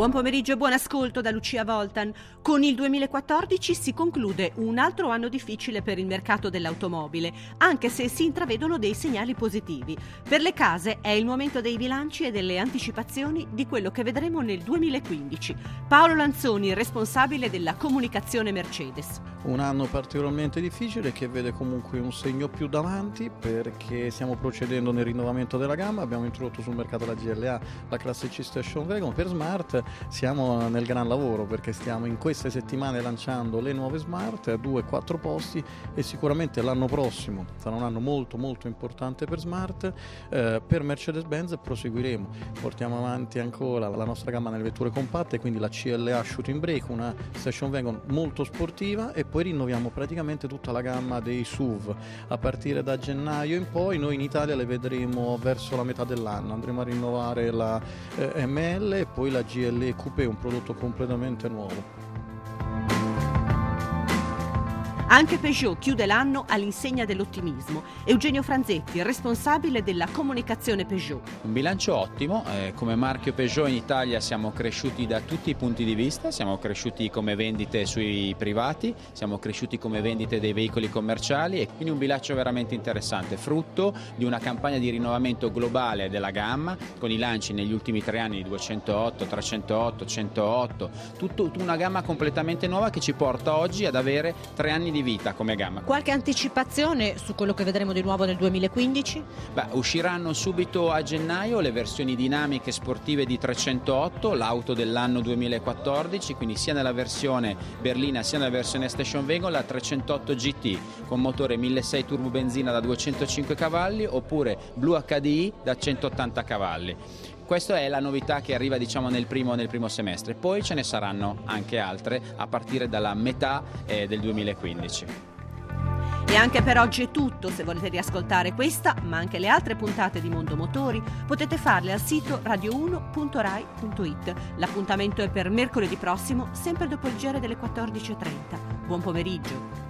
Buon pomeriggio e buon ascolto da Lucia Voltan. Con il 2014 si conclude un altro anno difficile per il mercato dell'automobile, anche se si intravedono dei segnali positivi. Per le case è il momento dei bilanci e delle anticipazioni di quello che vedremo nel 2015. Paolo Lanzoni, responsabile della comunicazione Mercedes. Un anno particolarmente difficile che vede comunque un segno più davanti perché stiamo procedendo nel rinnovamento della gamma, abbiamo introdotto sul mercato la GLA, la classe C Station Wagon per Smart siamo nel gran lavoro perché stiamo in queste settimane lanciando le nuove smart a 2-4 posti e sicuramente l'anno prossimo sarà un anno molto molto importante per smart. Eh, per Mercedes-Benz proseguiremo, portiamo avanti ancora la nostra gamma nelle vetture compatte, quindi la CLA Shooting Brake, una station wagon molto sportiva e poi rinnoviamo praticamente tutta la gamma dei SUV. A partire da gennaio in poi noi in Italia le vedremo verso la metà dell'anno, andremo a rinnovare la eh, ML e poi la GL le coupé, un prodotto completamente nuovo. Anche Peugeot chiude l'anno all'insegna dell'ottimismo. Eugenio Franzetti, responsabile della comunicazione Peugeot. Un bilancio ottimo, eh, come marchio Peugeot in Italia siamo cresciuti da tutti i punti di vista, siamo cresciuti come vendite sui privati, siamo cresciuti come vendite dei veicoli commerciali e quindi un bilancio veramente interessante, frutto di una campagna di rinnovamento globale della gamma con i lanci negli ultimi tre anni di 208, 308, 108, tutto, una gamma completamente nuova che ci porta oggi ad avere tre anni di di vita come gamma. Qualche anticipazione su quello che vedremo di nuovo nel 2015? Beh, usciranno subito a gennaio le versioni dinamiche sportive di 308, l'auto dell'anno 2014, quindi sia nella versione berlina sia nella versione station wagon la 308 GT con motore 1600 turbo benzina da 205 cavalli oppure Blue HDI da 180 cavalli. Questa è la novità che arriva diciamo, nel, primo, nel, primo, semestre, poi ce ne saranno anche altre a partire dalla metà eh, del 2015. E anche per oggi è tutto, se volete riascoltare questa, ma anche le altre puntate di Mondo Motori, potete farle al sito radio1.rai.it. L'appuntamento è per mercoledì prossimo, sempre dopo il giro delle 14.30. Buon pomeriggio.